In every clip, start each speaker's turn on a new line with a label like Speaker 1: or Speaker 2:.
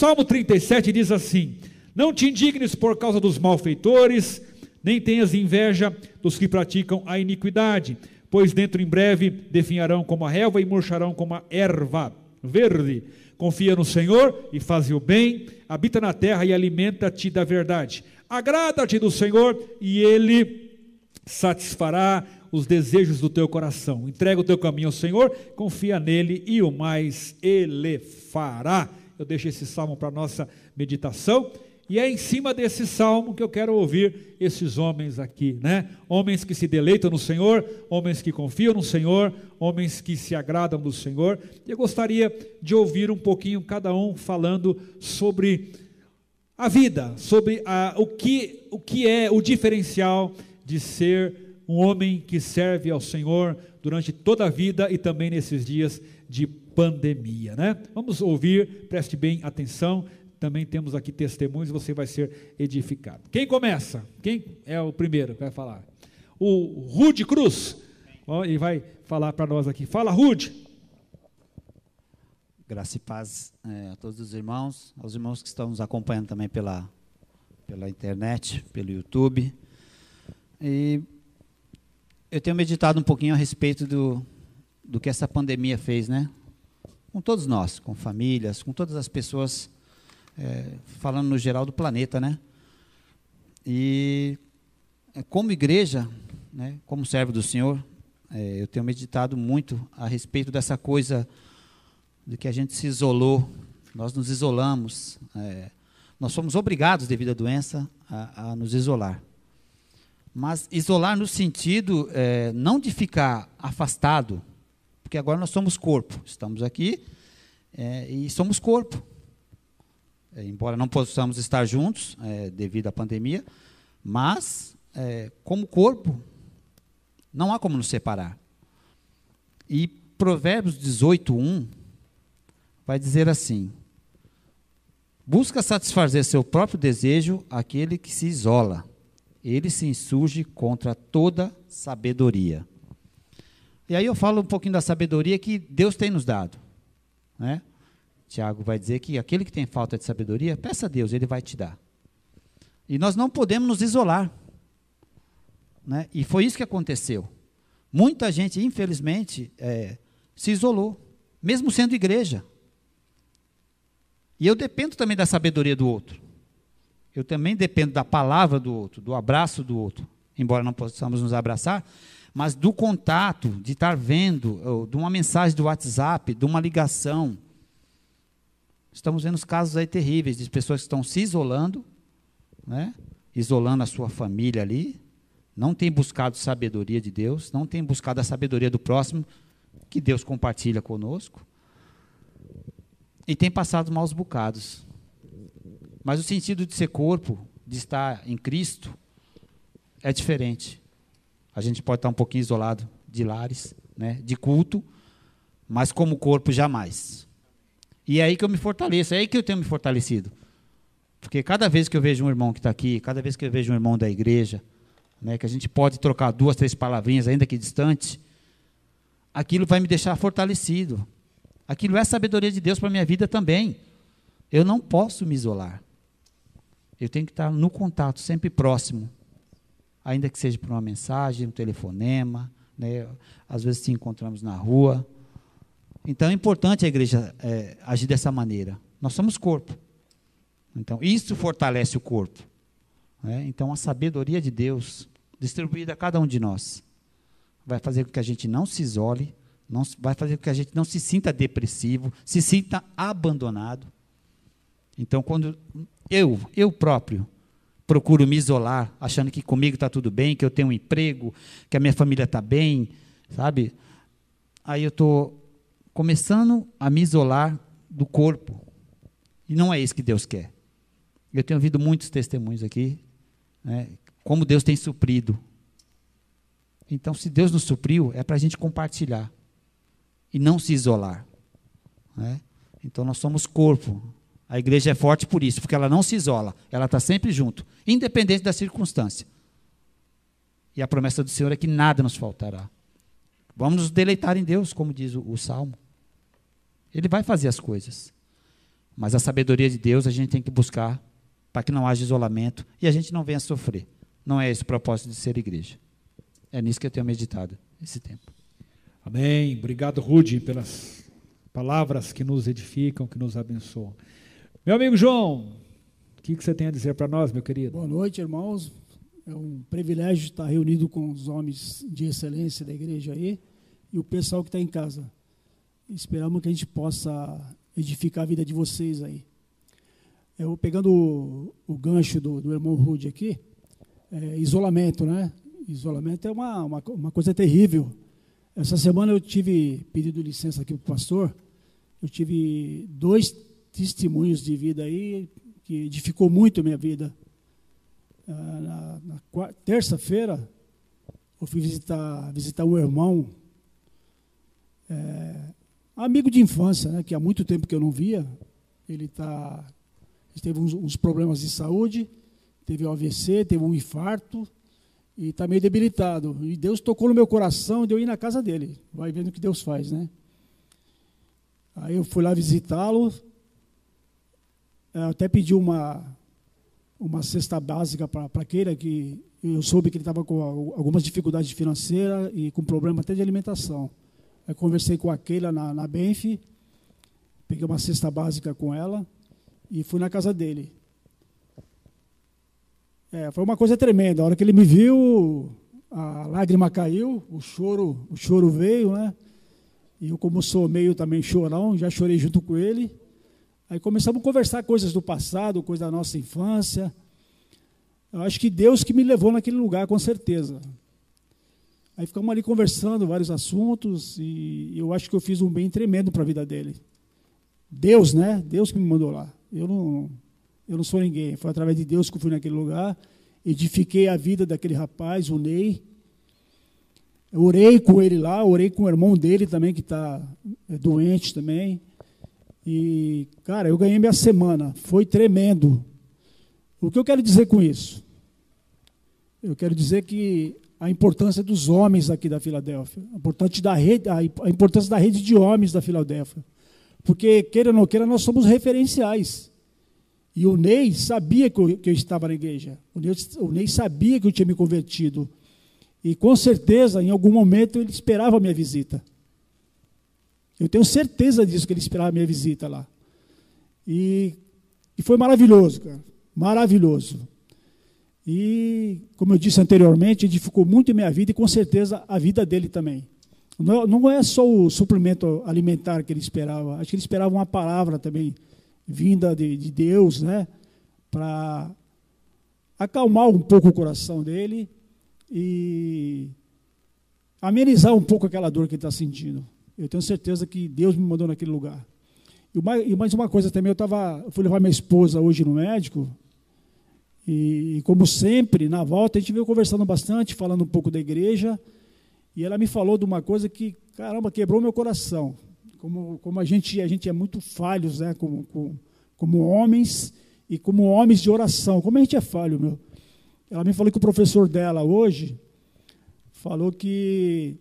Speaker 1: Salmo 37 diz assim: Não te indignes por causa dos malfeitores, nem tenhas inveja dos que praticam a iniquidade, pois dentro em breve definharão como a relva e murcharão como a erva verde. Confia no Senhor e faz o bem, habita na terra e alimenta-te da verdade. Agrada-te do Senhor e ele satisfará os desejos do teu coração. Entrega o teu caminho ao Senhor, confia nele e o mais ele fará. Eu deixo esse salmo para nossa meditação. E é em cima desse salmo que eu quero ouvir esses homens aqui, né? Homens que se deleitam no Senhor, homens que confiam no Senhor, homens que se agradam do Senhor. Eu gostaria de ouvir um pouquinho cada um falando sobre a vida, sobre a, o, que, o que é o diferencial de ser um homem que serve ao Senhor durante toda a vida e também nesses dias de pandemia, né? Vamos ouvir, preste bem atenção também temos aqui testemunhos você vai ser edificado. Quem começa? Quem é o primeiro que vai falar? O Rude Cruz. Ele vai falar para nós aqui. Fala, Rude.
Speaker 2: Graça e paz é, a todos os irmãos, aos irmãos que estão nos acompanhando também pela, pela internet, pelo YouTube. E eu tenho meditado um pouquinho a respeito do, do que essa pandemia fez, né? Com todos nós, com famílias, com todas as pessoas é, falando no geral do planeta, né? E é, como igreja, né, como servo do Senhor, é, eu tenho meditado muito a respeito dessa coisa de que a gente se isolou, nós nos isolamos, é, nós fomos obrigados, devido à doença, a, a nos isolar. Mas isolar no sentido é, não de ficar afastado, porque agora nós somos corpo, estamos aqui é, e somos corpo. É, embora não possamos estar juntos é, devido à pandemia, mas é, como corpo não há como nos separar. E Provérbios 18:1 vai dizer assim: Busca satisfazer seu próprio desejo aquele que se isola. Ele se insurge contra toda sabedoria. E aí eu falo um pouquinho da sabedoria que Deus tem nos dado, né? Tiago vai dizer que aquele que tem falta de sabedoria, peça a Deus, ele vai te dar. E nós não podemos nos isolar. Né? E foi isso que aconteceu. Muita gente, infelizmente, é, se isolou, mesmo sendo igreja. E eu dependo também da sabedoria do outro. Eu também dependo da palavra do outro, do abraço do outro. Embora não possamos nos abraçar, mas do contato, de estar vendo, de uma mensagem do WhatsApp, de uma ligação Estamos vendo os casos aí terríveis de pessoas que estão se isolando, né? isolando a sua família ali, não tem buscado sabedoria de Deus, não tem buscado a sabedoria do próximo, que Deus compartilha conosco, e tem passado maus bocados. Mas o sentido de ser corpo, de estar em Cristo, é diferente. A gente pode estar um pouquinho isolado de lares, né, de culto, mas como corpo jamais. E é aí que eu me fortaleço, é aí que eu tenho me fortalecido. Porque cada vez que eu vejo um irmão que está aqui, cada vez que eu vejo um irmão da igreja, né, que a gente pode trocar duas, três palavrinhas, ainda que distante, aquilo vai me deixar fortalecido. Aquilo é sabedoria de Deus para a minha vida também. Eu não posso me isolar. Eu tenho que estar no contato, sempre próximo. Ainda que seja por uma mensagem, um telefonema, né? às vezes se encontramos na rua. Então é importante a igreja é, agir dessa maneira. Nós somos corpo. Então, isso fortalece o corpo. Né? Então, a sabedoria de Deus, distribuída a cada um de nós, vai fazer com que a gente não se isole, não, vai fazer com que a gente não se sinta depressivo, se sinta abandonado. Então, quando eu, eu próprio, procuro me isolar, achando que comigo está tudo bem, que eu tenho um emprego, que a minha família está bem, sabe? Aí eu estou começando a me isolar do corpo. E não é isso que Deus quer. Eu tenho ouvido muitos testemunhos aqui, né, como Deus tem suprido. Então, se Deus nos supriu, é para a gente compartilhar e não se isolar. Né? Então, nós somos corpo. A igreja é forte por isso, porque ela não se isola, ela está sempre junto, independente da circunstância. E a promessa do Senhor é que nada nos faltará. Vamos nos deleitar em Deus, como diz o, o Salmo. Ele vai fazer as coisas. Mas a sabedoria de Deus a gente tem que buscar para que não haja isolamento e a gente não venha sofrer. Não é esse o propósito de ser igreja. É nisso que eu tenho meditado esse tempo.
Speaker 1: Amém. Obrigado, Rude, pelas palavras que nos edificam, que nos abençoam. Meu amigo João, o que, que você tem a dizer para nós, meu querido?
Speaker 3: Boa noite, irmãos. É um privilégio estar reunido com os homens de excelência da igreja aí e o pessoal que está em casa. Esperamos que a gente possa edificar a vida de vocês aí. Eu pegando o, o gancho do, do, irmão Rude aqui, é, isolamento, né? Isolamento é uma, uma, uma, coisa terrível. Essa semana eu tive pedido licença aqui para o pastor. Eu tive dois testemunhos de vida aí que edificou muito a minha vida. Ah, na, na terça-feira, eu fui visitar, visitar um irmão, é, amigo de infância, né, que há muito tempo que eu não via. Ele tá, teve uns, uns problemas de saúde, teve um AVC, teve um infarto e está meio debilitado. E Deus tocou no meu coração de eu ir na casa dele. Vai vendo o que Deus faz, né? Aí eu fui lá visitá-lo. Até pedi uma, uma cesta básica para aquele que eu soube que ele estava com algumas dificuldades financeiras e com problema até de alimentação. Aí conversei com a Keila na, na Benf, peguei uma cesta básica com ela e fui na casa dele. É, foi uma coisa tremenda. A hora que ele me viu, a lágrima caiu, o choro, o choro veio, né? E eu, como sou meio também chorão, já chorei junto com ele. Aí começamos a conversar coisas do passado, coisas da nossa infância. Eu acho que Deus que me levou naquele lugar, com certeza. Aí ficamos ali conversando vários assuntos e eu acho que eu fiz um bem tremendo para a vida dele. Deus, né? Deus que me mandou lá. Eu não, eu não sou ninguém. Foi através de Deus que eu fui naquele lugar. Edifiquei a vida daquele rapaz, o Ney. Eu orei com ele lá, orei com o irmão dele também, que está é, doente também. E, cara, eu ganhei minha semana. Foi tremendo. O que eu quero dizer com isso? Eu quero dizer que a importância dos homens aqui da Filadélfia, a importância da rede, a importância da rede de homens da Filadélfia. Porque, queira ou não queira, nós somos referenciais. E o Ney sabia que eu, que eu estava na igreja. O Ney, o Ney, sabia que eu tinha me convertido. E com certeza, em algum momento, ele esperava a minha visita. Eu tenho certeza disso, que ele esperava a minha visita lá. E, e foi maravilhoso, cara. Maravilhoso. E, como eu disse anteriormente, edificou muito em minha vida e com certeza a vida dele também. Não, não é só o suplemento alimentar que ele esperava, acho que ele esperava uma palavra também vinda de, de Deus, né, para acalmar um pouco o coração dele e amenizar um pouco aquela dor que ele está sentindo. Eu tenho certeza que Deus me mandou naquele lugar. E mais uma coisa também, eu, tava, eu fui levar minha esposa hoje no médico, e, como sempre, na volta, a gente veio conversando bastante, falando um pouco da igreja, e ela me falou de uma coisa que, caramba, quebrou meu coração. Como, como a, gente, a gente é muito falhos, né? como, como, como homens e como homens de oração. Como a gente é falho, meu. Ela me falou que o professor dela hoje falou que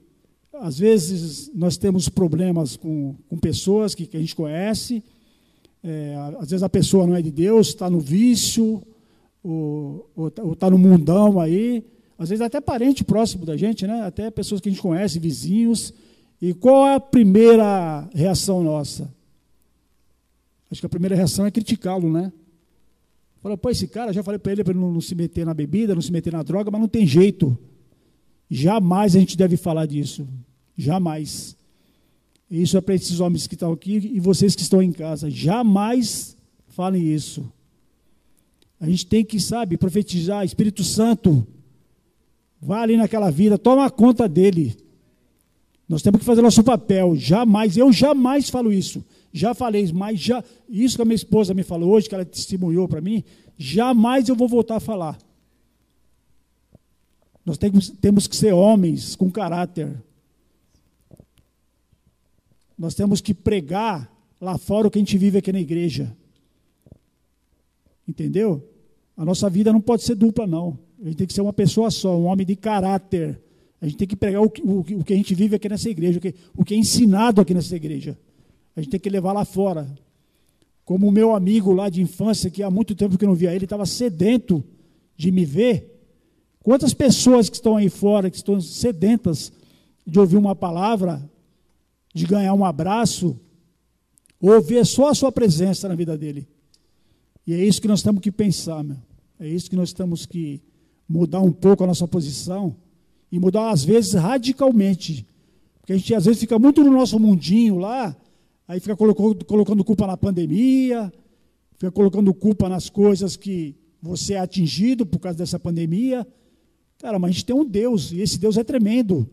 Speaker 3: às vezes nós temos problemas com, com pessoas que, que a gente conhece, é, às vezes a pessoa não é de Deus, está no vício, ou está no mundão aí, às vezes até parente próximo da gente, né? até pessoas que a gente conhece, vizinhos. E qual é a primeira reação nossa? Acho que a primeira reação é criticá-lo, né? Fala, pô, esse cara, já falei para ele para ele não se meter na bebida, não se meter na droga, mas não tem jeito. Jamais a gente deve falar disso. Jamais. Isso é para esses homens que estão aqui e vocês que estão em casa. Jamais falem isso. A gente tem que, sabe, profetizar, Espírito Santo, vá ali naquela vida, toma conta dele. Nós temos que fazer nosso papel. Jamais, eu jamais falo isso. Já falei, mas já, isso que a minha esposa me falou hoje, que ela testemunhou para mim, jamais eu vou voltar a falar. Nós temos, temos que ser homens com caráter. Nós temos que pregar lá fora o que a gente vive aqui na igreja. Entendeu? A nossa vida não pode ser dupla, não. A gente tem que ser uma pessoa só, um homem de caráter. A gente tem que pregar o, o, o que a gente vive aqui nessa igreja, o que, o que é ensinado aqui nessa igreja. A gente tem que levar lá fora. como o meu amigo lá de infância, que há muito tempo que eu não via ele, estava sedento de me ver. Quantas pessoas que estão aí fora, que estão sedentas de ouvir uma palavra, de ganhar um abraço, ou ver só a sua presença na vida dele. E é isso que nós temos que pensar, meu. É isso que nós temos que mudar um pouco a nossa posição e mudar às vezes radicalmente. Porque a gente às vezes fica muito no nosso mundinho lá, aí fica colocando, colocando culpa na pandemia, fica colocando culpa nas coisas que você é atingido por causa dessa pandemia. Cara, mas a gente tem um Deus, e esse Deus é tremendo.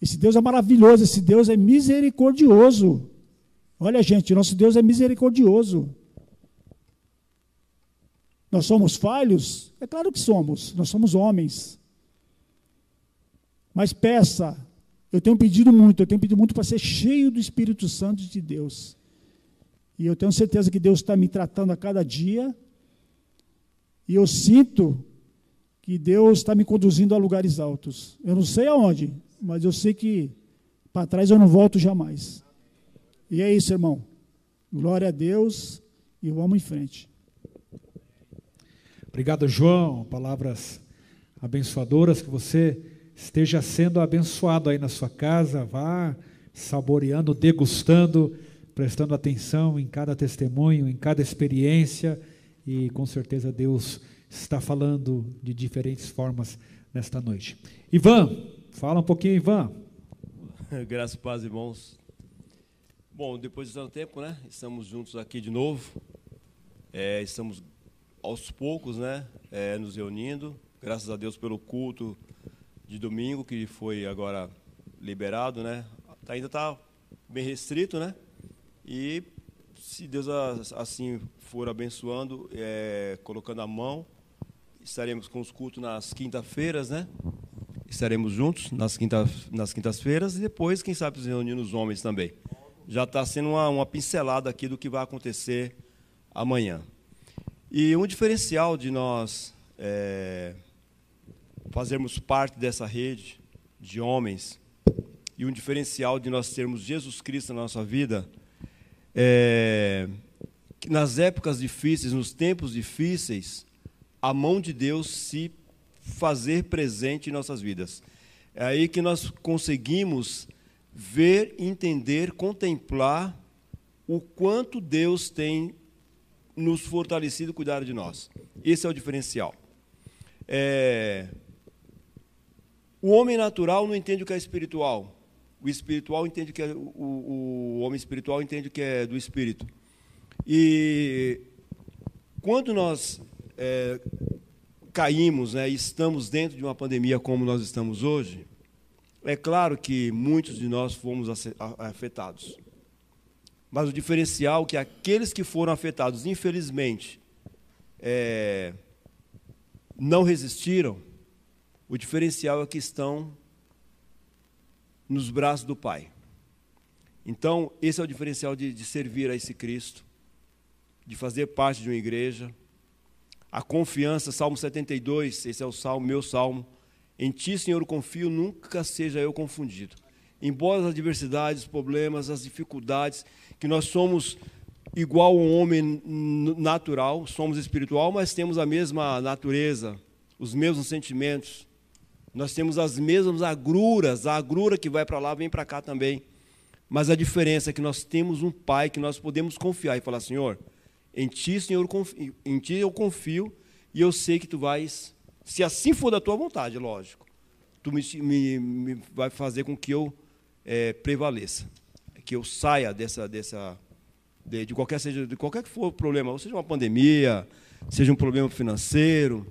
Speaker 3: Esse Deus é maravilhoso, esse Deus é misericordioso. Olha, gente, nosso Deus é misericordioso. Nós somos falhos? É claro que somos, nós somos homens. Mas peça, eu tenho pedido muito, eu tenho pedido muito para ser cheio do Espírito Santo de Deus. E eu tenho certeza que Deus está me tratando a cada dia. E eu sinto que Deus está me conduzindo a lugares altos. Eu não sei aonde, mas eu sei que para trás eu não volto jamais. E é isso, irmão. Glória a Deus e vamos em frente.
Speaker 1: Obrigado, João. Palavras abençoadoras que você esteja sendo abençoado aí na sua casa, vá saboreando, degustando, prestando atenção em cada testemunho, em cada experiência, e com certeza Deus está falando de diferentes formas nesta noite. Ivan, fala um pouquinho, Ivan.
Speaker 4: Graças paz, irmãos. Bom, depois de tanto tempo, né? Estamos juntos aqui de novo. É, estamos aos poucos, né? É, nos reunindo. Graças a Deus pelo culto de domingo, que foi agora liberado, né? Ainda está bem restrito, né? E se Deus assim for abençoando, é, colocando a mão, estaremos com os cultos nas quinta-feiras, né? Estaremos juntos nas, quinta, nas quintas-feiras e depois, quem sabe, se reunir os homens também. Já está sendo uma, uma pincelada aqui do que vai acontecer amanhã. E um diferencial de nós é, fazermos parte dessa rede de homens e um diferencial de nós termos Jesus Cristo na nossa vida é que nas épocas difíceis, nos tempos difíceis, a mão de Deus se fazer presente em nossas vidas. É aí que nós conseguimos ver, entender, contemplar o quanto Deus tem nos fortalecido e cuidado de nós. Esse é o diferencial. É, o homem natural não entende o que é espiritual. O espiritual entende que é, o, o homem espiritual entende que é do espírito. E quando nós é, caímos, né, estamos dentro de uma pandemia como nós estamos hoje, é claro que muitos de nós fomos afetados. Mas o diferencial é que aqueles que foram afetados, infelizmente, é, não resistiram, o diferencial é que estão nos braços do Pai. Então, esse é o diferencial de, de servir a esse Cristo, de fazer parte de uma igreja. A confiança, Salmo 72, esse é o salmo, meu salmo. Em ti, Senhor, confio, nunca seja eu confundido. Embora as adversidades, os problemas, as dificuldades, que nós somos igual ao homem natural, somos espiritual, mas temos a mesma natureza, os mesmos sentimentos, nós temos as mesmas agruras, a agrura que vai para lá vem para cá também. Mas a diferença é que nós temos um Pai que nós podemos confiar e falar: Senhor, em Ti, Senhor, em Ti eu confio e eu sei que Tu vais, se assim for da Tua vontade, lógico, Tu me, me, me vai fazer com que eu é, prevaleça, que eu saia dessa, dessa de, de, qualquer seja de qualquer que for o problema, ou seja uma pandemia, seja um problema financeiro.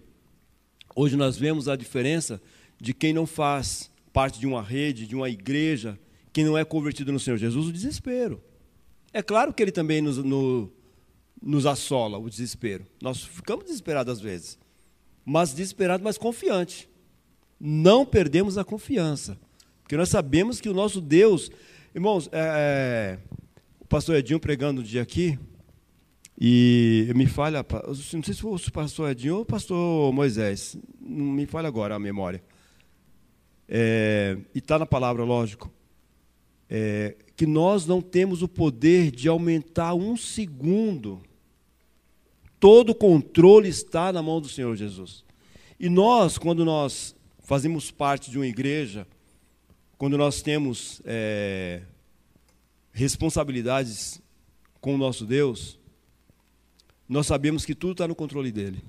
Speaker 4: Hoje nós vemos a diferença de quem não faz parte de uma rede, de uma igreja, quem não é convertido no Senhor Jesus, o desespero. É claro que ele também nos, no, nos assola, o desespero. Nós ficamos desesperados às vezes, mas desesperados, mas confiantes. Não perdemos a confiança, porque nós sabemos que o nosso Deus. Irmãos, é, é o pastor Edinho pregando um dia aqui, e me falha, não sei se foi o pastor Edinho ou o pastor Moisés, não me falha agora a memória é, e está na palavra, lógico. é, que nós não temos o poder de aumentar um segundo. Todo o controle está na mão do Senhor Jesus. E nós, quando nós fazemos parte de uma igreja, quando nós temos é, responsabilidades com o nosso Deus, nós sabemos que tudo está no controle dele.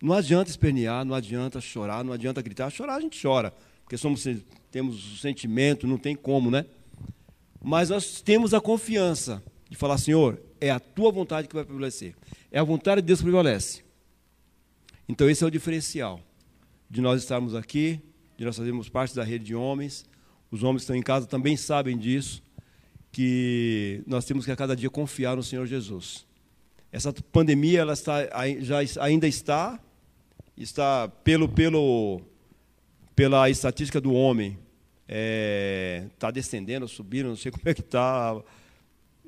Speaker 4: Não adianta espernear, não adianta chorar, não adianta gritar. Chorar a gente chora, porque somos, temos o sentimento, não tem como, né? Mas nós temos a confiança de falar, Senhor, é a tua vontade que vai prevalecer. É a vontade de Deus que prevalece. Então esse é o diferencial de nós estarmos aqui, de nós fazermos parte da rede de homens. Os homens que estão em casa também sabem disso, que nós temos que a cada dia confiar no Senhor Jesus. Essa pandemia ela está, já ainda está, está pelo, pelo, pela estatística do homem, está é, tá descendendo, subindo, não sei como é que está.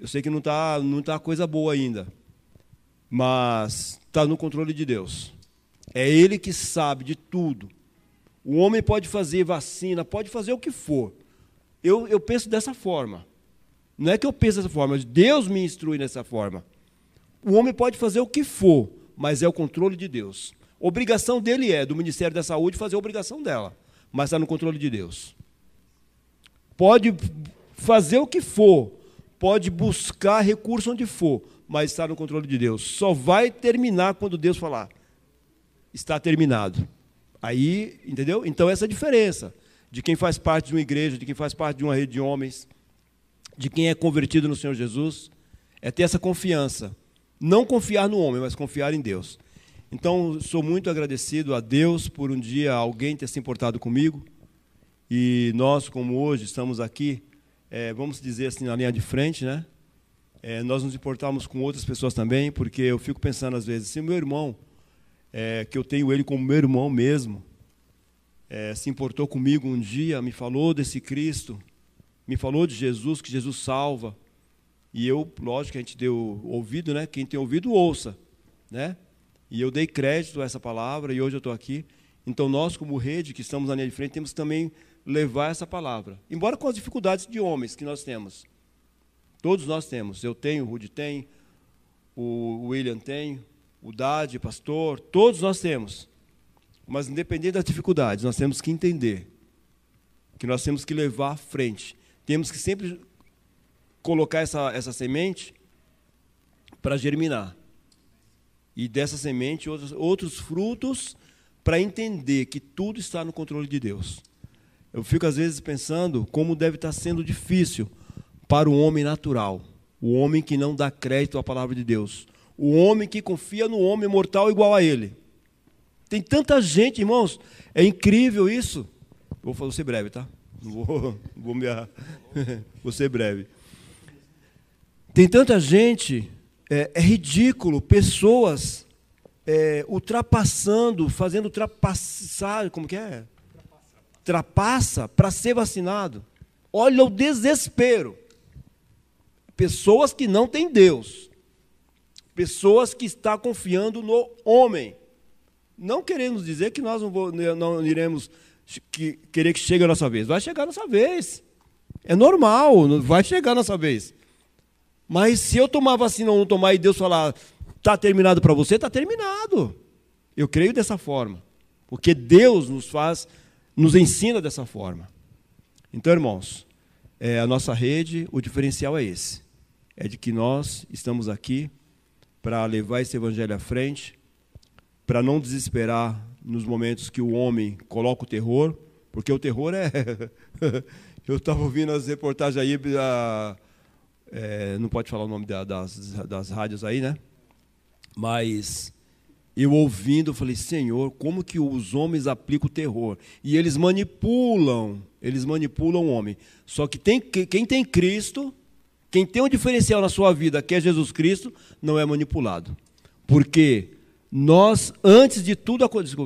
Speaker 4: Eu sei que não está não tá coisa boa ainda, mas está no controle de Deus. É Ele que sabe de tudo. O homem pode fazer vacina, pode fazer o que for. Eu, eu penso dessa forma. Não é que eu penso dessa forma, Deus me instrui dessa forma. O homem pode fazer o que for, mas é o controle de Deus. Obrigação dele é, do Ministério da Saúde, fazer a obrigação dela, mas está no controle de Deus. Pode fazer o que for, pode buscar recurso onde for, mas está no controle de Deus. Só vai terminar quando Deus falar: está terminado. Aí, entendeu? Então, essa é a diferença de quem faz parte de uma igreja, de quem faz parte de uma rede de homens, de quem é convertido no Senhor Jesus, é ter essa confiança. Não confiar no homem, mas confiar em Deus. Então, sou muito agradecido a Deus por um dia alguém ter se importado comigo. E nós, como hoje, estamos aqui, é, vamos dizer assim, na linha de frente, né? É, nós nos importamos com outras pessoas também, porque eu fico pensando às vezes, se meu irmão é, que eu tenho ele como meu irmão mesmo, é, se importou comigo um dia, me falou desse Cristo, me falou de Jesus, que Jesus salva. E eu, lógico a gente deu ouvido, né? Quem tem ouvido, ouça. Né? E eu dei crédito a essa palavra e hoje eu estou aqui. Então nós, como rede, que estamos na linha de frente, temos também levar essa palavra. Embora com as dificuldades de homens que nós temos. Todos nós temos. Eu tenho, o Rudy tem, o William tem, o Dade, pastor, todos nós temos. Mas independente das dificuldades, nós temos que entender que nós temos que levar à frente. Temos que sempre colocar essa, essa semente para germinar. E dessa semente, outros, outros frutos para entender que tudo está no controle de Deus. Eu fico às vezes pensando como deve estar sendo difícil para o homem natural, o homem que não dá crédito à palavra de Deus, o homem que confia no homem mortal igual a ele. Tem tanta gente, irmãos, é incrível isso. Vou ser breve, tá? Vou, vou, me, vou ser breve. Tem tanta gente, é, é ridículo, pessoas é, ultrapassando, fazendo ultrapassar, como que é? Ultrapassa para ser vacinado. Olha o desespero. Pessoas que não têm Deus pessoas que estão confiando no homem. Não queremos dizer que nós não, vou, não iremos que, querer que chegue a nossa vez. Vai chegar a nossa vez. É normal, vai chegar a nossa vez. Mas se eu tomar vacina ou não tomar e Deus falar, está terminado para você, está terminado. Eu creio dessa forma. Porque Deus nos faz, nos ensina dessa forma. Então, irmãos, é, a nossa rede, o diferencial é esse. É de que nós estamos aqui para levar esse evangelho à frente, para não desesperar nos momentos que o homem coloca o terror, porque o terror é. Eu estava ouvindo as reportagens aí, a, é, não pode falar o nome da, das, das rádios aí, né? Mas eu ouvindo, eu falei, Senhor, como que os homens aplicam o terror? E eles manipulam, eles manipulam o homem. Só que tem, quem tem Cristo quem tem um diferencial na sua vida, que é Jesus Cristo, não é manipulado. Porque nós, antes de tudo acontecer,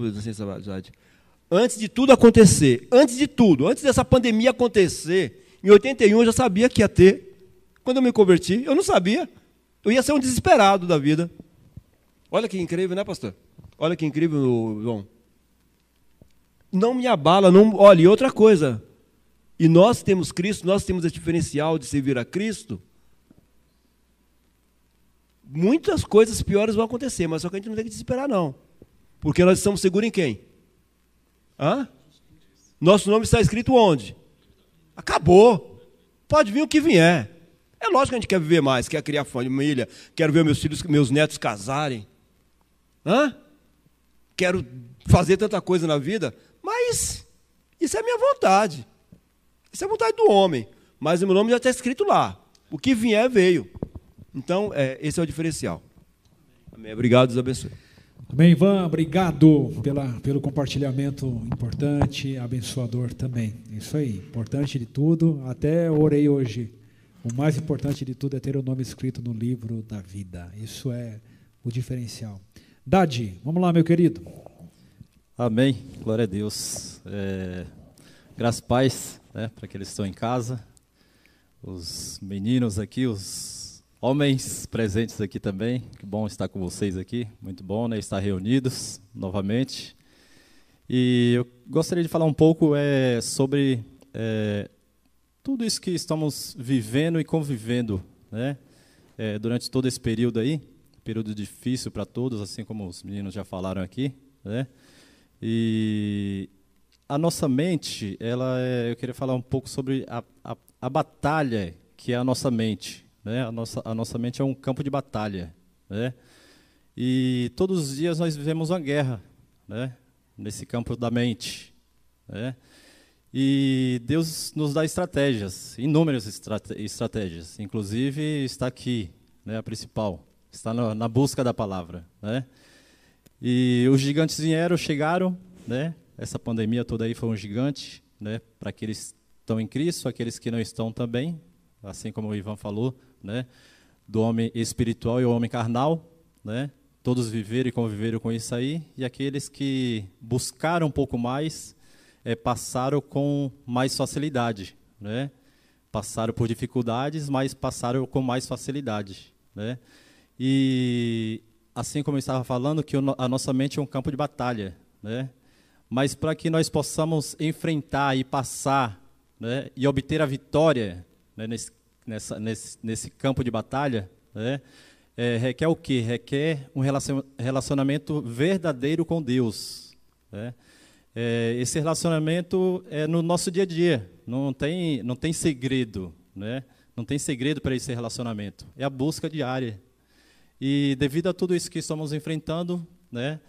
Speaker 4: antes de tudo acontecer, antes de tudo, antes dessa pandemia acontecer, em 81 eu já sabia que ia ter. Quando eu me converti, eu não sabia. Eu ia ser um desesperado da vida. Olha que incrível, né, pastor? Olha que incrível, João. Não me abala, não. Olha, e outra coisa. e nós temos Cristo, nós temos esse diferencial de servir a Cristo, muitas coisas piores vão acontecer, mas só que a gente não tem que desesperar, não. Porque nós estamos seguros em quem? Hã? Nosso nome está escrito onde? Acabou. Pode vir o que vier. É lógico que a gente quer viver mais, quer criar família, quero ver meus filhos, meus netos casarem. Hã? Quero fazer tanta coisa na vida, mas isso é minha vontade. Isso é vontade do homem. Mas o meu nome já está escrito lá. O que vier, veio. Então, é, esse é o diferencial. Amém. Obrigado, Deus abençoe.
Speaker 1: Amém, Ivan. Obrigado pela, pelo compartilhamento importante, abençoador também. Isso aí, importante de tudo. Até orei hoje. O mais importante de tudo é ter o nome escrito no livro da vida. Isso é o diferencial. Dadi, vamos lá, meu querido.
Speaker 5: Amém. Glória a Deus. É, graças paz né, para aqueles que estão em casa, os meninos aqui, os homens presentes aqui também. Que bom estar com vocês aqui. Muito bom né, estar reunidos novamente. E eu gostaria de falar um pouco é, sobre é, tudo isso que estamos vivendo e convivendo né, é, durante todo esse período aí. Período difícil para todos, assim como os meninos já falaram aqui. Né? E a nossa mente, ela é, eu queria falar um pouco sobre a, a, a batalha que é a nossa mente. Né? A, nossa, a nossa mente é um campo de batalha. Né? E todos os dias nós vivemos uma guerra né? nesse campo da mente. Né? E Deus nos dá estratégias, inúmeras estratégias. Inclusive está aqui, né, a principal, está na, na busca da palavra. Né? E os gigantes vieram, chegaram, né? Essa pandemia toda aí foi um gigante, né? Para aqueles que estão em Cristo, aqueles que não estão também, assim como o Ivan falou, né? Do homem espiritual e o homem carnal, né? Todos viveram e conviveram com isso aí, e aqueles que buscaram um pouco mais, é, passaram com mais facilidade, né? Passaram por dificuldades, mas passaram com mais facilidade, né? E assim como eu estava falando, que a nossa mente é um campo de batalha, né? Mas para que nós possamos enfrentar e passar, né, e obter a vitória né, nesse, nessa, nesse, nesse campo de batalha, né, é, requer o quê? Requer um relacionamento verdadeiro com Deus. Né? É, esse relacionamento é no nosso dia a dia, não tem, não tem segredo, né? não tem segredo para esse relacionamento, é a busca diária e devido a tudo isso que estamos enfrentando, né,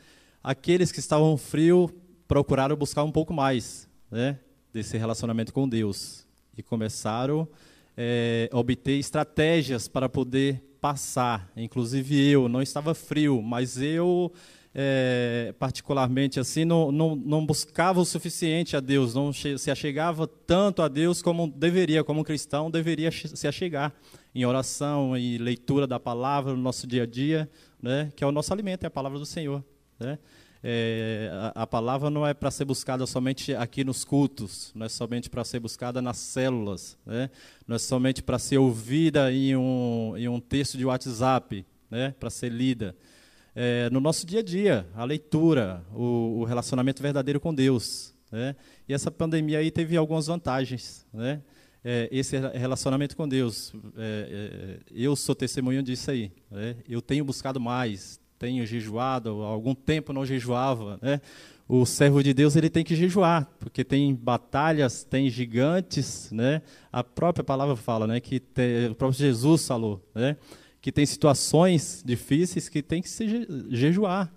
Speaker 5: aqueles que estavam frios procuraram buscar um pouco mais né, desse relacionamento com Deus e começaram é, a obter estratégias para poder passar. Inclusive eu não estava frio, mas eu é, particularmente assim, não, não, não, buscava o suficiente a Deus, não se achegava tanto a Deus como deveria, como um cristão deveria se achegar em oração e leitura da palavra no nosso dia a dia, né, que é o nosso alimento, é a palavra do Senhor. Né? É, a, a, palavra não é para ser buscada somente aqui nos cultos, não é somente para ser buscada nas células, né? não é somente para ser ouvida em um, em um texto de WhatsApp, né? para ser lida é, no nosso dia a dia, a leitura, o, o relacionamento verdadeiro com Deus. Né? E essa pandemia aí teve algumas vantagens. Né? É, esse relacionamento com Deus, é, é, eu sou testemunho disso aí. Né? Eu tenho buscado mais, tenho jejuado, há algum tempo não jejuava. Né? O servo de Deus ele tem que jejuar, porque tem batalhas, tem gigantes. Né? A própria palavra fala né, que te, o próprio Jesus falou. Né? que tem situações difíceis que tem que se jejuar.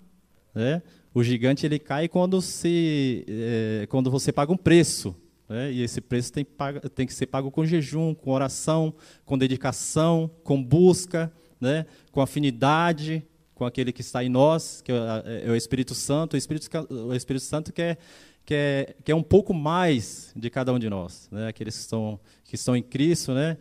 Speaker 5: Né? O gigante ele cai quando, se, é, quando você paga um preço. Né? E esse preço tem, paga, tem que ser pago com jejum, com oração, com dedicação, com busca, né? com afinidade com aquele que está em nós, que é, é o Espírito Santo. O Espírito, o Espírito Santo quer, quer, quer um pouco mais de cada um de nós. Né? Aqueles que estão, que estão em Cristo, né?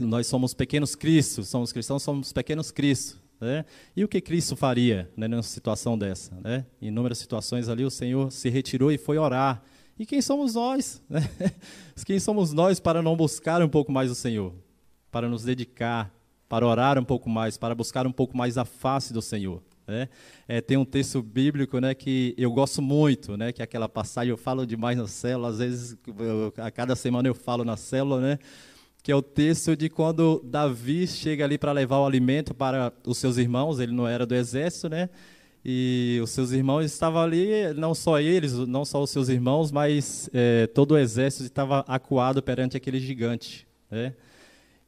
Speaker 5: nós somos pequenos Cristos, somos cristãos, somos pequenos Cristos. Né? E o que Cristo faria né, numa situação dessa? Né? Em inúmeras situações ali, o Senhor se retirou e foi orar. E quem somos nós? Né? Quem somos nós para não buscar um pouco mais o Senhor? Para nos dedicar, para orar um pouco mais, para buscar um pouco mais a face do Senhor. Né? É, tem um texto bíblico né, que eu gosto muito, né, que é aquela passagem, eu falo demais na célula, às vezes, eu, a cada semana eu falo na célula, né, que é o texto de quando Davi chega ali para levar o alimento para os seus irmãos, ele não era do exército, né, e os seus irmãos estavam ali, não só eles, não só os seus irmãos, mas é, todo o exército estava acuado perante aquele gigante. Né?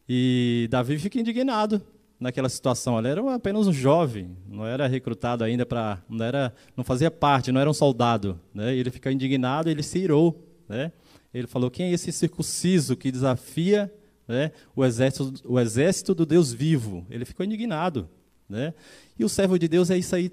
Speaker 5: E Davi fica indignado naquela situação. Ele era apenas um jovem, não era recrutado ainda para, não era, não fazia parte, não era um soldado. Né? Ele fica indignado, ele se irou. Né? Ele falou: quem é esse circunciso que desafia né, o, exército, o exército do Deus vivo? Ele ficou indignado. Né? E o servo de Deus é isso aí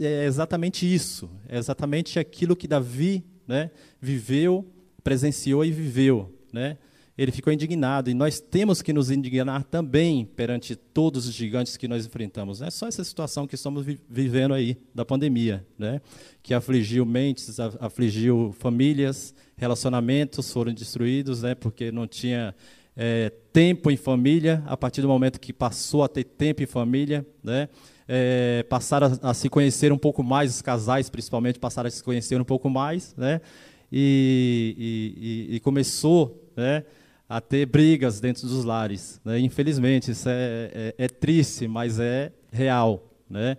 Speaker 5: é exatamente isso, é exatamente aquilo que Davi né, viveu, presenciou e viveu. Né? Ele ficou indignado, e nós temos que nos indignar também perante todos os gigantes que nós enfrentamos. É só essa situação que estamos vi vivendo aí, da pandemia, né? que afligiu mentes, afligiu famílias, relacionamentos foram destruídos, né? porque não tinha é, tempo em família, a partir do momento que passou a ter tempo em família, né? é, passaram a, a, se conhecer um pouco mais, os casais principalmente passaram a se conhecer um pouco mais, né? E, e, e começou né, a ter brigas dentro dos lares. Né? Infelizmente, isso é, é, é triste, mas é real. Né?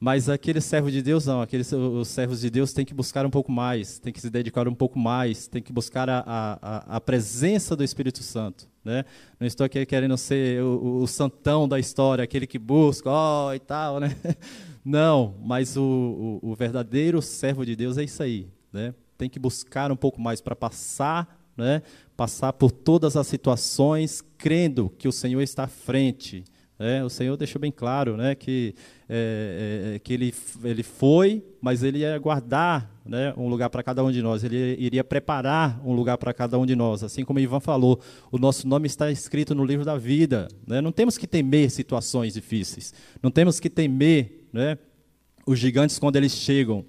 Speaker 5: Mas aquele servo de Deus não, aqueles os servos de Deus têm que buscar um pouco mais, têm que se dedicar um pouco mais, têm que buscar a, a, a presença do Espírito Santo. Né? Não estou aqui querendo ser o, o santão da história, aquele que busca, ó, oh, e tal, né? Não, mas o, o, o, verdadeiro servo de Deus é isso aí, né? Tem que buscar um pouco mais para passar, né? Passar por todas as situações, crendo que o Senhor está à frente, é, o Senhor deixou bem claro né, que, é, é, que ele, ele foi, mas ele ia guardar né, um lugar para cada um de nós, ele iria preparar um lugar para cada um de nós. Assim como Ivan falou, o nosso nome está escrito no livro da vida. Né? Não temos que temer situações difíceis, não temos que temer né, os gigantes quando eles chegam.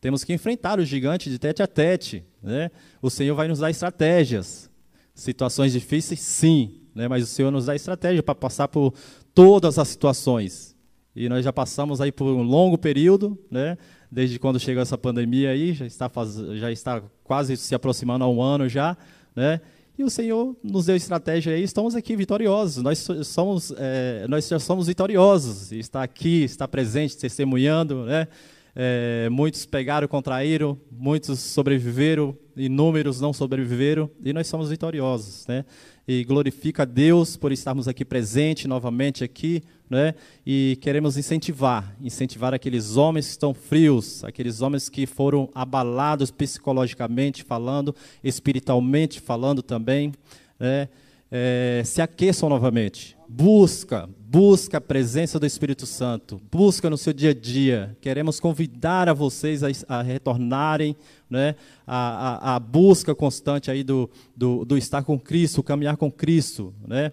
Speaker 5: Temos que enfrentar os gigantes de tete a tete. Né? O Senhor vai nos dar estratégias. Situações difíceis, sim, né? mas o Senhor nos dá estratégia para passar por todas as situações. E nós já passamos aí por um longo período, né? desde quando chegou essa pandemia aí, já está, faz, já está quase se aproximando a um ano já, né? E o Senhor nos deu estratégia aí, estamos aqui vitoriosos. Nós somos, é, nós já somos vitoriosos. Está aqui, está presente, testemunhando, né? É, muitos pegaram, contraíram, muitos sobreviveram, inúmeros não sobreviveram, e nós somos vitoriosos, né? E glorifica a Deus por estarmos aqui presente novamente aqui, né? E queremos incentivar, incentivar aqueles homens que estão frios, aqueles homens que foram abalados psicologicamente falando, espiritualmente falando também, né? É, se aqueçam novamente. Busca, busca a presença do Espírito Santo, busca no seu dia a dia. Queremos convidar a vocês a, a retornarem né, a, a, a, busca constante aí do, do, do, estar com Cristo, caminhar com Cristo. Né?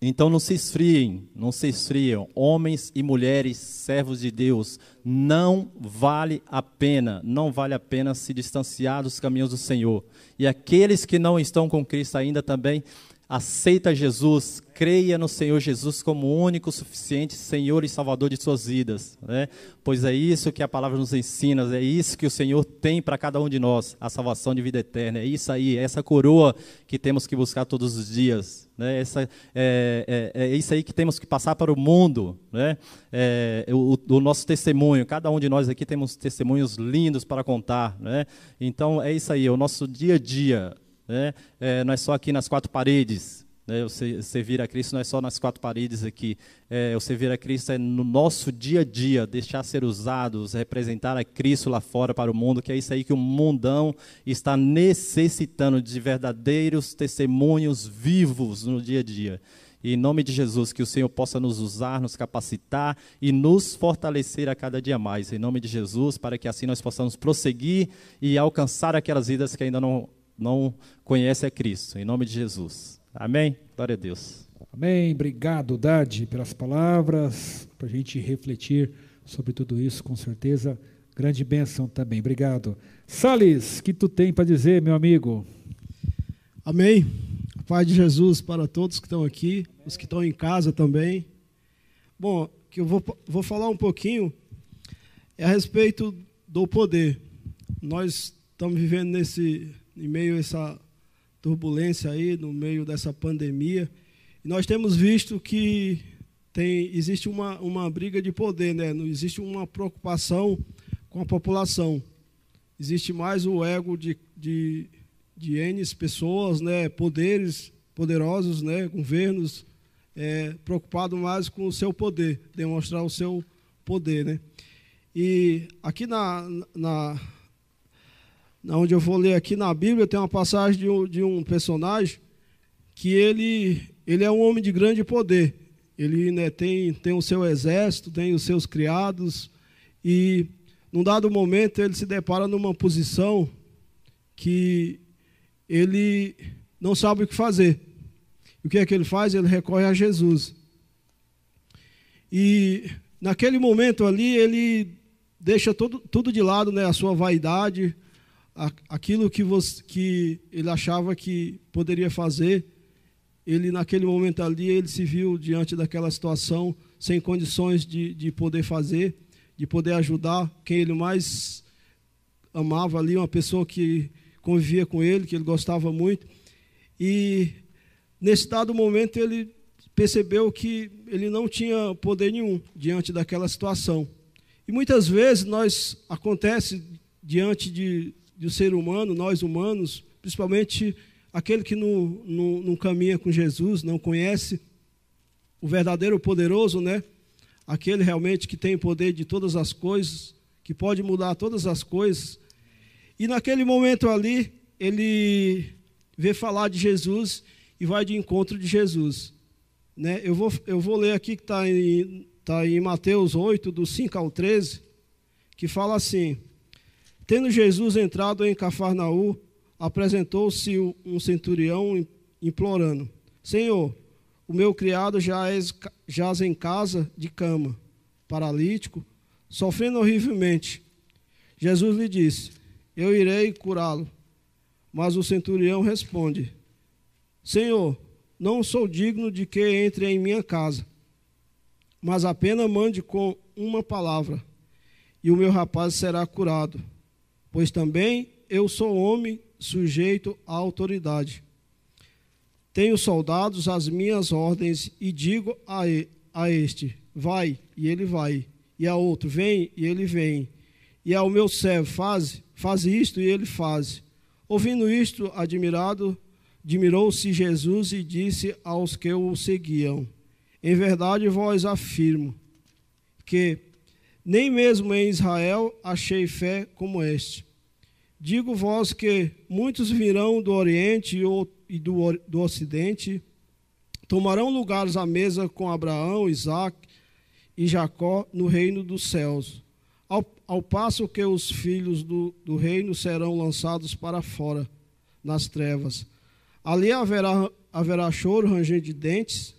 Speaker 5: Então não se esfriem, não se esfriam. Homens e mulheres, servos de Deus, não vale a pena, não vale a pena se distanciar dos caminhos do Senhor. E aqueles que não estão com Cristo ainda também, aceita Jesus, creia no Senhor Jesus como único, suficiente Senhor e Salvador de suas vidas, né? Pois é isso que a palavra nos ensina, é isso que o Senhor tem para cada um de nós, a salvação de vida eterna. É isso aí, é essa coroa que temos que buscar todos os dias, né? Essa, é, é, é isso aí que temos que passar para o mundo, né? É, o, o nosso testemunho, cada um de nós aqui temos testemunhos lindos para contar, né? Então é isso aí, é o nosso dia a dia né? É, não é só aqui nas quatro paredes. Né? O servir a Cristo não é só nas quatro paredes aqui. É, o servir a Cristo é no nosso dia a dia, deixar ser usados, representar a Cristo lá fora para o mundo, que é isso aí que o mundão está necessitando de verdadeiros testemunhos vivos no dia a dia. E em nome de Jesus, que o Senhor possa nos usar, nos capacitar e nos fortalecer a cada dia mais. Em nome de Jesus, para que assim nós possamos prosseguir e alcançar aquelas vidas que ainda não não conhece a Cristo. Em nome de Jesus. Amém? Glória a Deus.
Speaker 1: Amém. Obrigado, Dade, pelas palavras, para a gente refletir sobre tudo isso, com certeza. Grande bênção também. Obrigado. Sales, que tu tem para dizer, meu amigo?
Speaker 6: Amém. Pai de Jesus para todos que estão aqui, os que estão em casa também. Bom, que eu vou, vou falar um pouquinho é a respeito do poder. Nós estamos vivendo nesse, em meio a essa turbulência aí, no meio dessa pandemia, e nós temos visto que tem, existe uma, uma briga de poder, né? não existe uma preocupação com a população. Existe mais o ego de, de, de N pessoas, né? poderes poderosos, né? governos, é, preocupado mais com o seu poder, demonstrar o seu poder. Né? E aqui na, na onde eu vou ler aqui na Bíblia, tem uma passagem de um, de um personagem que ele, ele é um homem de grande poder. Ele né, tem, tem o seu exército, tem os seus criados, e num dado momento ele se depara numa posição que ele não sabe o que fazer. O que é que ele faz? Ele recorre a Jesus. E naquele momento ali, ele deixa todo, tudo de lado, né, a sua vaidade, aquilo que, você, que ele achava que poderia fazer, ele naquele momento ali, ele se viu diante daquela situação, sem condições de, de poder fazer, de poder ajudar quem ele mais amava ali, uma pessoa que convivia com ele, que ele gostava muito. E nesse dado momento ele percebeu que ele não tinha poder nenhum diante daquela situação. E muitas vezes nós acontece diante de, um ser humano, nós humanos, principalmente aquele que não, não, não caminha com Jesus, não conhece o verdadeiro poderoso, né? Aquele realmente que tem poder de todas as coisas, que pode mudar todas as coisas. E naquele momento ali, ele vê falar de Jesus e vai de encontro de Jesus. Né? Eu, vou, eu vou ler aqui que está em está em Mateus 8, do 5 ao 13, que fala assim: Tendo Jesus entrado em Cafarnaú, apresentou-se um centurião implorando: Senhor, o meu criado jaz em casa de cama, paralítico, sofrendo horrivelmente. Jesus lhe disse: Eu irei curá-lo. Mas o centurião responde: Senhor, não sou digno de que entre em minha casa mas apenas mande com uma palavra, e o meu rapaz será curado, pois também eu sou homem sujeito à autoridade. Tenho soldados às minhas ordens e digo a, a este: vai, e ele vai, e a outro: vem, e ele vem, e ao meu servo: faz, faz isto, e ele faz. Ouvindo isto, admirado, admirou-se Jesus e disse aos que o seguiam: em verdade vos afirmo que nem mesmo em Israel achei fé como este. Digo vós que muitos virão do Oriente e do, do Ocidente, tomarão lugares à mesa com Abraão, Isaac e Jacó no reino dos céus, ao, ao passo que os filhos do, do reino serão lançados para fora, nas trevas. Ali haverá, haverá choro, ranger de dentes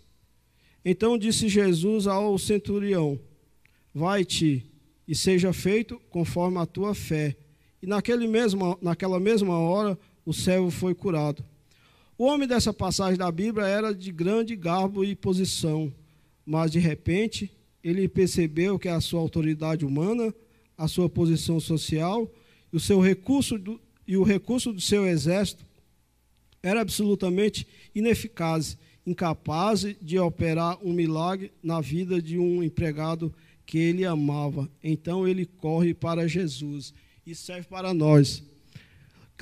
Speaker 6: então disse Jesus ao centurião: Vai-te e seja feito conforme a tua fé. E naquele mesmo, naquela mesma hora o servo foi curado. O homem dessa passagem da Bíblia era de grande garbo e posição, mas de repente ele percebeu que a sua autoridade humana, a sua posição social o seu recurso do, e o recurso do seu exército era absolutamente ineficaz incapaz de operar um milagre na vida de um empregado que ele amava. Então ele corre para Jesus e serve para nós.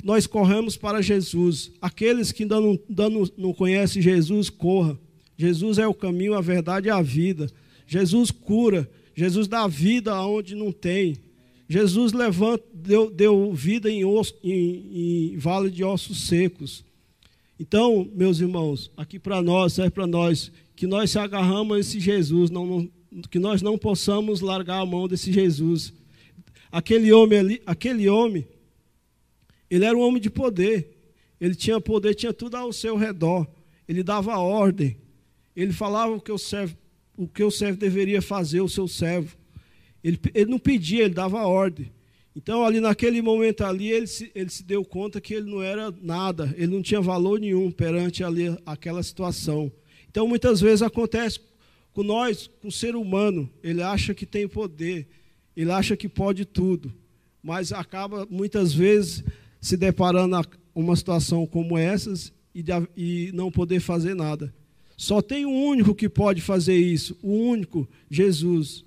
Speaker 6: Nós corremos para Jesus. Aqueles que ainda não, ainda não, conhecem Jesus, corra. Jesus é o caminho, a verdade e a vida. Jesus cura. Jesus dá vida aonde não tem. Jesus levanta, deu, deu vida em, osso, em, em vale de ossos secos. Então, meus irmãos, aqui para nós, serve para nós, que nós se agarramos a esse Jesus, não, não, que nós não possamos largar a mão desse Jesus. Aquele homem ali, aquele homem, ele era um homem de poder. Ele tinha poder, tinha tudo ao seu redor. Ele dava ordem. Ele falava o que o servo, o que o servo deveria fazer, o seu servo. Ele, ele não pedia, ele dava ordem. Então, ali naquele momento ali, ele se, ele se deu conta que ele não era nada, ele não tinha valor nenhum perante ali aquela situação. Então, muitas vezes acontece com nós, com o ser humano, ele acha que tem poder, ele acha que pode tudo, mas acaba muitas vezes se deparando com uma situação como essas e, de, e não poder fazer nada. Só tem um único que pode fazer isso, o único, Jesus.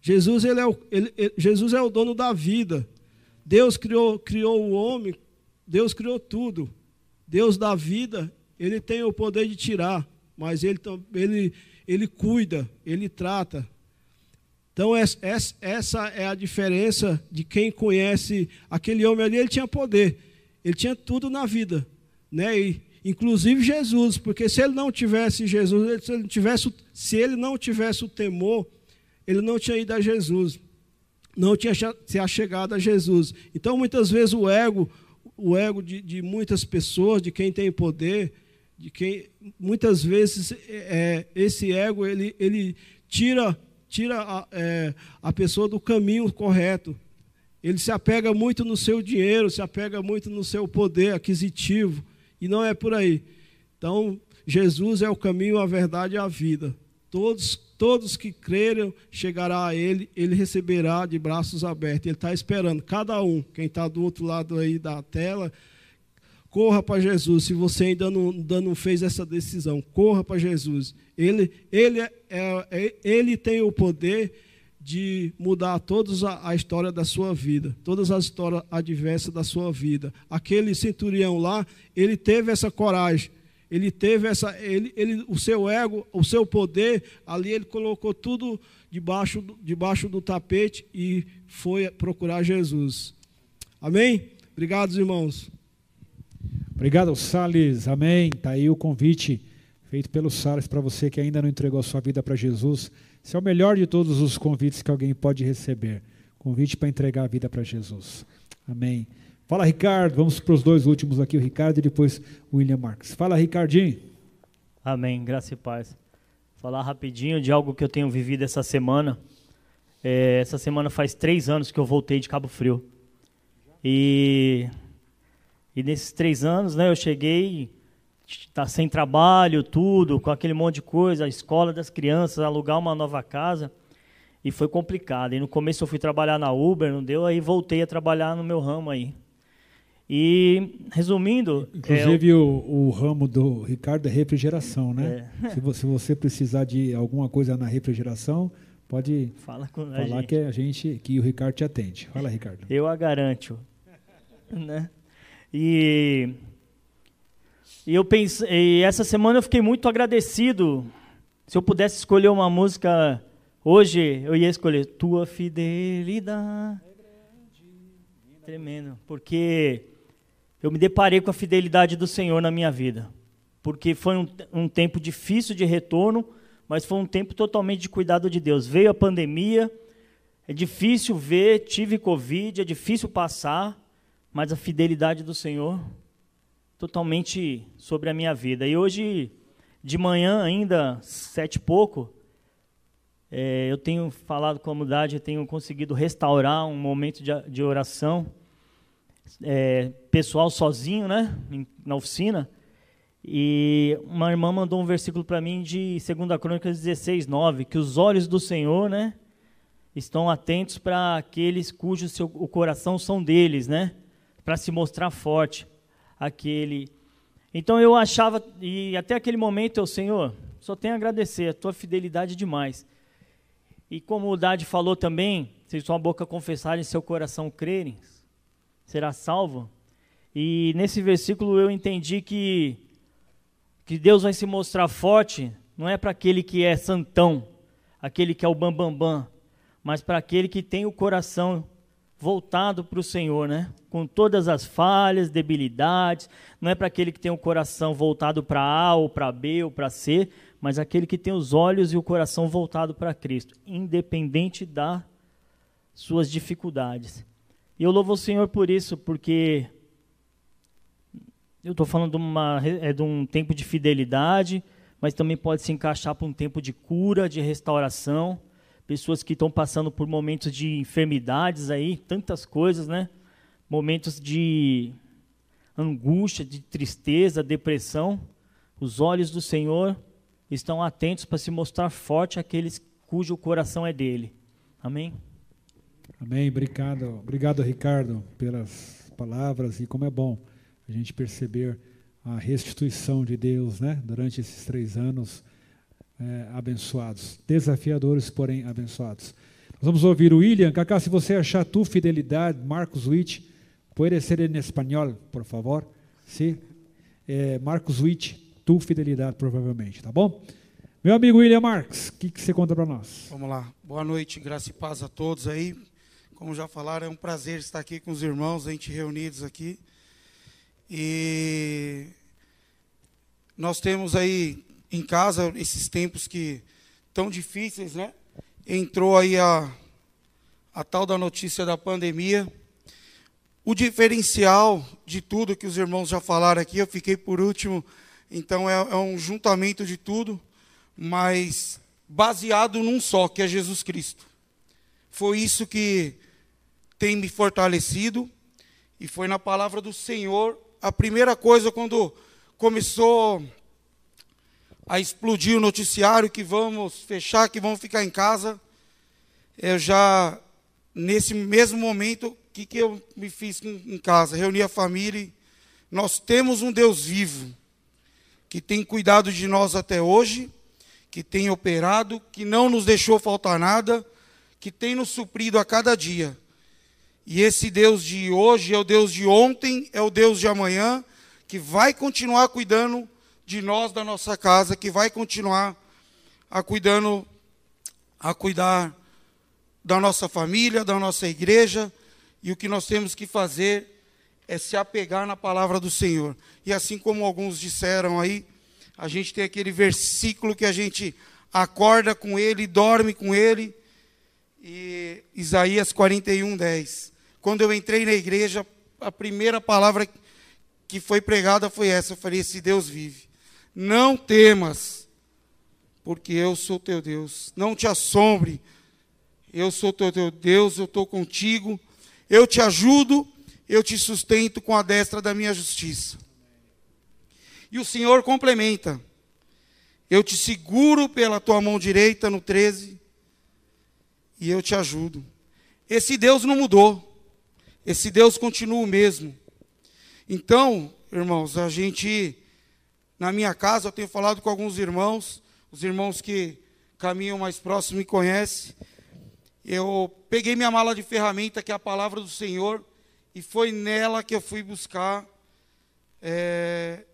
Speaker 6: Jesus, ele é o, ele, Jesus é o dono da vida. Deus criou, criou o homem, Deus criou tudo. Deus da vida, ele tem o poder de tirar, mas ele, ele, ele cuida, ele trata. Então, essa é a diferença de quem conhece aquele homem ali. Ele tinha poder, ele tinha tudo na vida, né? E, inclusive Jesus, porque se ele não tivesse Jesus, se ele, tivesse, se ele não tivesse o temor, ele não tinha ido a Jesus, não tinha se achegado a Jesus. Então, muitas vezes o ego, o ego de, de muitas pessoas, de quem tem poder, de quem muitas vezes é, esse ego ele, ele tira tira a, é, a pessoa do caminho correto. Ele se apega muito no seu dinheiro, se apega muito no seu poder aquisitivo, e não é por aí. Então, Jesus é o caminho, a verdade e a vida. Todos, todos que crerem chegará a Ele, Ele receberá de braços abertos. Ele está esperando cada um, quem está do outro lado aí da tela, corra para Jesus. Se você ainda não, ainda não fez essa decisão, corra para Jesus. Ele, ele, é, é, ele tem o poder de mudar toda a, a, história da sua vida, todas as histórias adversas da sua vida. Aquele centurião lá, ele teve essa coragem, ele teve essa, ele, ele, o seu ego, o seu poder, ali ele colocou tudo debaixo, debaixo do tapete e foi procurar Jesus. Amém? Obrigado, irmãos.
Speaker 1: Obrigado, Salles. Amém. Está aí o convite feito pelo Salles para você que ainda não entregou a sua vida para Jesus. Esse é o melhor de todos os convites que alguém pode receber. Convite para entregar a vida para Jesus. Amém. Fala, Ricardo. Vamos para os dois últimos aqui, o Ricardo e depois o William Marques. Fala, Ricardinho.
Speaker 7: Amém. Graça e paz. Falar rapidinho de algo que eu tenho vivido essa semana. É, essa semana faz três anos que eu voltei de Cabo Frio. E e nesses três anos, né, eu cheguei, tá sem trabalho, tudo, com aquele monte de coisa, a escola das crianças, alugar uma nova casa. E foi complicado. E no começo eu fui trabalhar na Uber, não deu, aí voltei a trabalhar no meu ramo aí. E, resumindo.
Speaker 1: Inclusive, é, o, o, ramo do Ricardo é refrigeração, né? É. Se, você, se, você, precisar de alguma coisa na refrigeração, pode
Speaker 7: Fala com
Speaker 1: falar que a gente, que o Ricardo te atende. Fala, Ricardo.
Speaker 7: Eu a garanto. né? E, e eu pensei, e essa semana eu fiquei muito agradecido. Se eu pudesse escolher uma música hoje, eu ia escolher Tua Fidelidade. Tremendo, porque eu me deparei com a fidelidade do Senhor na minha vida. Porque foi um, um tempo difícil de retorno, mas foi um tempo totalmente de cuidado de Deus. Veio a pandemia, é difícil ver, tive Covid, é difícil passar, mas a fidelidade do Senhor totalmente sobre a minha vida. E hoje, de manhã, ainda sete e pouco, é, eu tenho falado com a comunidade, eu tenho conseguido restaurar um momento de, de oração é, pessoal sozinho, né, na oficina. E uma irmã mandou um versículo para mim de 2 Crônicas 16, 9, que os olhos do Senhor, né, estão atentos para aqueles cujos o coração são deles, né? Para se mostrar forte aquele. Então eu achava e até aquele momento eu, Senhor, só tenho a agradecer a tua fidelidade demais. E como o Dade falou também, se sua boca confessar e seu coração crerem, será salvo. E nesse versículo eu entendi que que Deus vai se mostrar forte, não é para aquele que é santão, aquele que é o bambambam, bam, bam, mas para aquele que tem o coração voltado para o Senhor, né? Com todas as falhas, debilidades, não é para aquele que tem o coração voltado para A ou para B ou para C, mas aquele que tem os olhos e o coração voltado para Cristo, independente das suas dificuldades. E eu louvo o Senhor por isso, porque eu estou falando de, uma, é de um tempo de fidelidade, mas também pode se encaixar para um tempo de cura, de restauração pessoas que estão passando por momentos de enfermidades aí, tantas coisas, né? Momentos de angústia, de tristeza, depressão. Os olhos do Senhor estão atentos para se mostrar forte àqueles cujo coração é dele. Amém?
Speaker 1: Amém. Obrigado, obrigado, Ricardo, pelas palavras e como é bom a gente perceber a restituição de Deus, né? Durante esses três anos é, abençoados, desafiadores, porém abençoados. Nós vamos ouvir o William. Cacá, se você achar tu fidelidade, Marcos Witt, pode ser em espanhol, por favor. Sim. É, Marcos Witt, tu fidelidade, provavelmente, tá bom? Meu amigo William Marques, o que, que você conta para nós?
Speaker 8: Vamos lá. Boa noite, graça e paz a todos aí. Como já falaram, é um prazer estar aqui com os irmãos, a gente reunidos aqui. E nós temos aí em casa esses tempos que tão difíceis, né? Entrou aí a, a tal da notícia da pandemia. O diferencial de tudo que os irmãos já falaram aqui, eu fiquei por último, então é, é um juntamento de tudo mas baseado num só, que é Jesus Cristo. Foi isso que tem me fortalecido e foi na palavra do Senhor a primeira coisa quando começou a explodir o noticiário que vamos fechar, que vamos ficar em casa. Eu já nesse mesmo momento, o que, que eu me fiz em casa? Reuni a família. Nós temos um Deus vivo que tem cuidado de nós até hoje que tem operado, que não nos deixou faltar nada, que tem nos suprido a cada dia. E esse Deus de hoje é o Deus de ontem, é o Deus de amanhã, que vai continuar cuidando de nós, da nossa casa, que vai continuar a cuidando, a cuidar da nossa família, da nossa igreja, e o que nós temos que fazer é se apegar na palavra do Senhor. E assim como alguns disseram aí, a gente tem aquele versículo que a gente acorda com ele, dorme com ele. E Isaías 41, 10. Quando eu entrei na igreja, a primeira palavra que foi pregada foi essa. Eu falei: Esse Deus vive. Não temas, porque eu sou teu Deus. Não te assombre, eu sou teu, teu Deus, eu estou contigo. Eu te ajudo, eu te sustento com a destra da minha justiça. E o Senhor complementa: Eu te seguro pela tua mão direita no 13 e eu te ajudo. Esse Deus não mudou. Esse Deus continua o mesmo. Então, irmãos, a gente na minha casa eu tenho falado com alguns irmãos, os irmãos que caminham mais próximo me conhecem. Eu peguei minha mala de ferramenta, que é a palavra do Senhor, e foi nela que eu fui buscar é,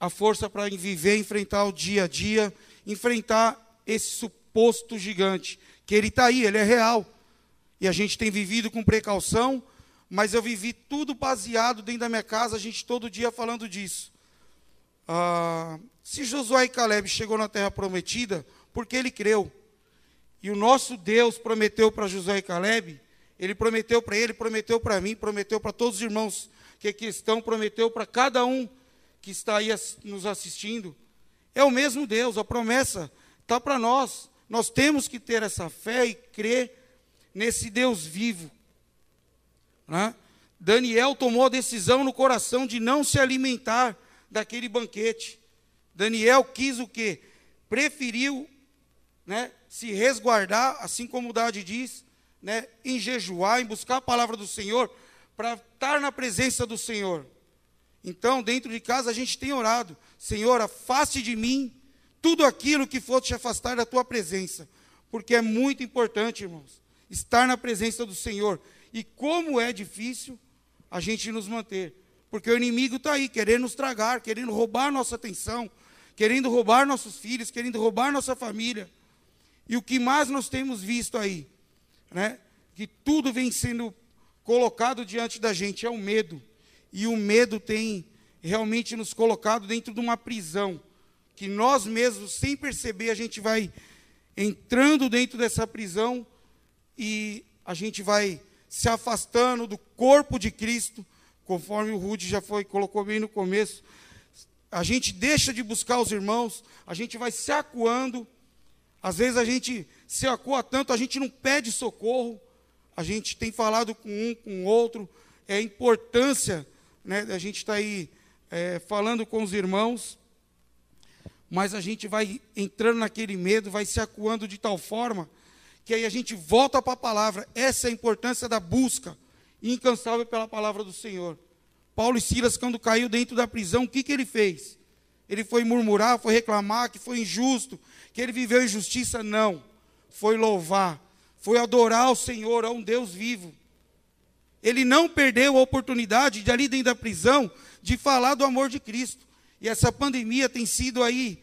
Speaker 8: a força para viver, enfrentar o dia a dia, enfrentar esse suposto gigante, que ele está aí, ele é real. E a gente tem vivido com precaução, mas eu vivi tudo baseado dentro da minha casa, a gente todo dia falando disso. Ah, se Josué e Caleb chegou na terra prometida, porque ele creu. E o nosso Deus prometeu para Josué e Caleb, ele prometeu para ele, prometeu para mim, prometeu para todos os irmãos que aqui estão, prometeu para cada um que está aí nos assistindo, é o mesmo Deus, a promessa está para nós. Nós temos que ter essa fé e crer nesse Deus vivo. Né? Daniel tomou a decisão no coração de não se alimentar daquele banquete. Daniel quis o quê? Preferiu né, se resguardar, assim como o Dade diz, né, em jejuar, em buscar a palavra do Senhor, para estar na presença do Senhor. Então, dentro de casa, a gente tem orado: Senhor, afaste de mim tudo aquilo que for te afastar da tua presença. Porque é muito importante, irmãos, estar na presença do Senhor. E como é difícil a gente nos manter. Porque o inimigo está aí, querendo nos tragar, querendo roubar nossa atenção, querendo roubar nossos filhos, querendo roubar nossa família. E o que mais nós temos visto aí, né? Que tudo vem sendo colocado diante da gente é o medo. E o medo tem realmente nos colocado dentro de uma prisão, que nós mesmos, sem perceber, a gente vai entrando dentro dessa prisão e a gente vai se afastando do corpo de Cristo, conforme o Rude já foi colocou bem no começo. A gente deixa de buscar os irmãos, a gente vai se acuando. Às vezes a gente se acua tanto, a gente não pede socorro. A gente tem falado com um, com o outro, é a importância né, a gente está aí é, falando com os irmãos, mas a gente vai entrando naquele medo, vai se acuando de tal forma que aí a gente volta para a palavra. Essa é a importância da busca incansável pela palavra do Senhor. Paulo e Silas, quando caiu dentro da prisão, o que, que ele fez? Ele foi murmurar, foi reclamar que foi injusto, que ele viveu injustiça? Não. Foi louvar, foi adorar o Senhor, a um Deus vivo. Ele não perdeu a oportunidade de ali dentro da prisão de falar do amor de Cristo. E essa pandemia tem sido aí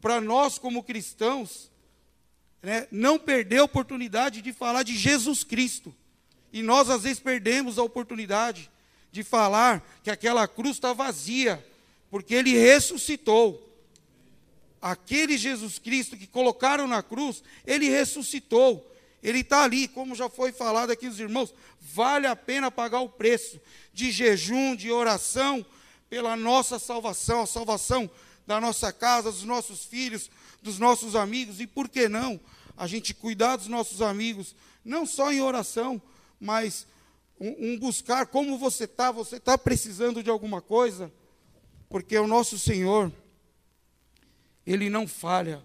Speaker 8: para nós como cristãos, né, não perder a oportunidade de falar de Jesus Cristo. E nós às vezes perdemos a oportunidade de falar que aquela cruz está vazia, porque ele ressuscitou. Aquele Jesus Cristo que colocaram na cruz, ele ressuscitou. Ele está ali, como já foi falado aqui os irmãos, vale a pena pagar o preço de jejum, de oração, pela nossa salvação, a salvação da nossa casa, dos nossos filhos, dos nossos amigos, e por que não a gente cuidar dos nossos amigos, não só em oração, mas um, um buscar como você está, você está precisando de alguma coisa, porque o nosso Senhor, Ele não falha,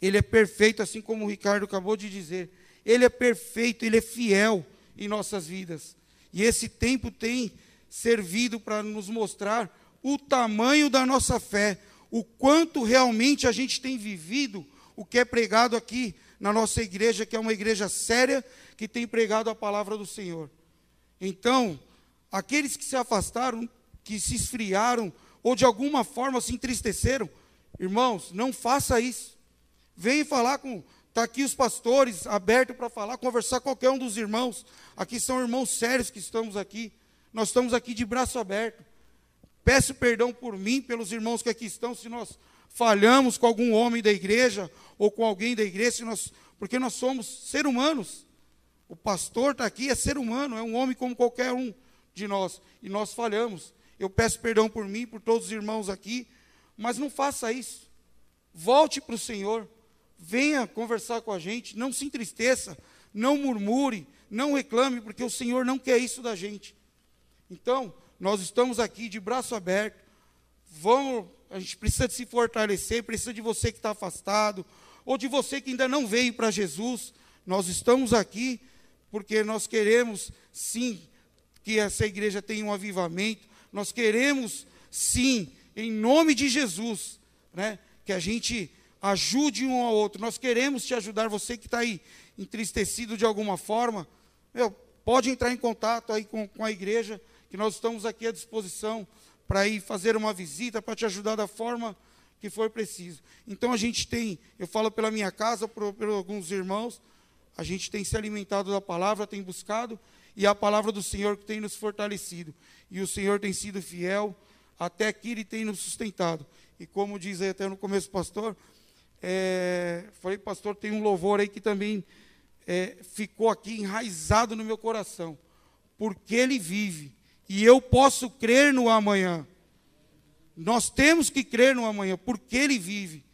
Speaker 8: Ele é perfeito, assim como o Ricardo acabou de dizer, Ele é perfeito, Ele é fiel em nossas vidas, e esse tempo tem servido para nos mostrar o tamanho da nossa fé, o quanto realmente a gente tem vivido o que é pregado aqui na nossa igreja, que é uma igreja séria, que tem pregado a palavra do Senhor. Então, aqueles que se afastaram, que se esfriaram, ou de alguma forma se entristeceram, irmãos, não faça isso. Venha falar com. Está aqui os pastores abertos para falar, conversar com qualquer um dos irmãos. Aqui são irmãos sérios que estamos aqui. Nós estamos aqui de braço aberto. Peço perdão por mim, pelos irmãos que aqui estão, se nós falhamos com algum homem da igreja ou com alguém da igreja, nós, porque nós somos seres humanos. O pastor está aqui, é ser humano, é um homem como qualquer um de nós, e nós falhamos. Eu peço perdão por mim, por todos os irmãos aqui, mas não faça isso. Volte para o Senhor, venha conversar com a gente, não se entristeça, não murmure, não reclame, porque o Senhor não quer isso da gente. Então, nós estamos aqui de braço aberto, vamos, a gente precisa de se fortalecer, precisa de você que está afastado, ou de você que ainda não veio para Jesus. Nós estamos aqui porque nós queremos, sim, que essa igreja tenha um avivamento, nós queremos, sim, em nome de Jesus, né, que a gente ajude um ao outro. Nós queremos te ajudar, você que está aí entristecido de alguma forma, meu, pode entrar em contato aí com, com a igreja, que nós estamos aqui à disposição para ir fazer uma visita, para te ajudar da forma que for preciso. Então a gente tem, eu falo pela minha casa, por, por alguns irmãos, a gente tem se alimentado da palavra, tem buscado, e a palavra do Senhor que tem nos fortalecido. E o Senhor tem sido fiel, até aqui Ele tem nos sustentado. E como diz aí até no começo, pastor, é, falei, pastor, tem um louvor aí que também é, ficou aqui enraizado no meu coração. Porque Ele vive, e eu posso crer no amanhã. Nós temos que crer no amanhã, porque Ele vive.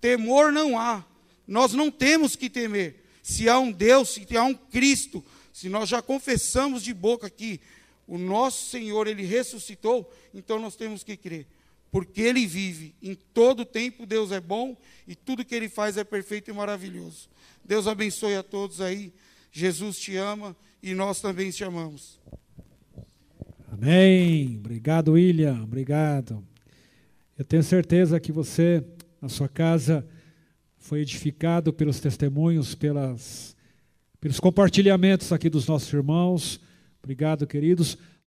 Speaker 8: Temor não há, nós não temos que temer se há um Deus, se há um Cristo, se nós já confessamos de boca que o nosso Senhor, Ele ressuscitou, então nós temos que crer. Porque Ele vive, em todo tempo Deus é bom e tudo que Ele faz é perfeito e maravilhoso. Deus abençoe a todos aí. Jesus te ama e nós também te amamos.
Speaker 1: Amém. Obrigado, William. Obrigado. Eu tenho certeza que você, na sua casa, foi edificado pelos testemunhos, pelas, pelos compartilhamentos aqui dos nossos irmãos. Obrigado, queridos.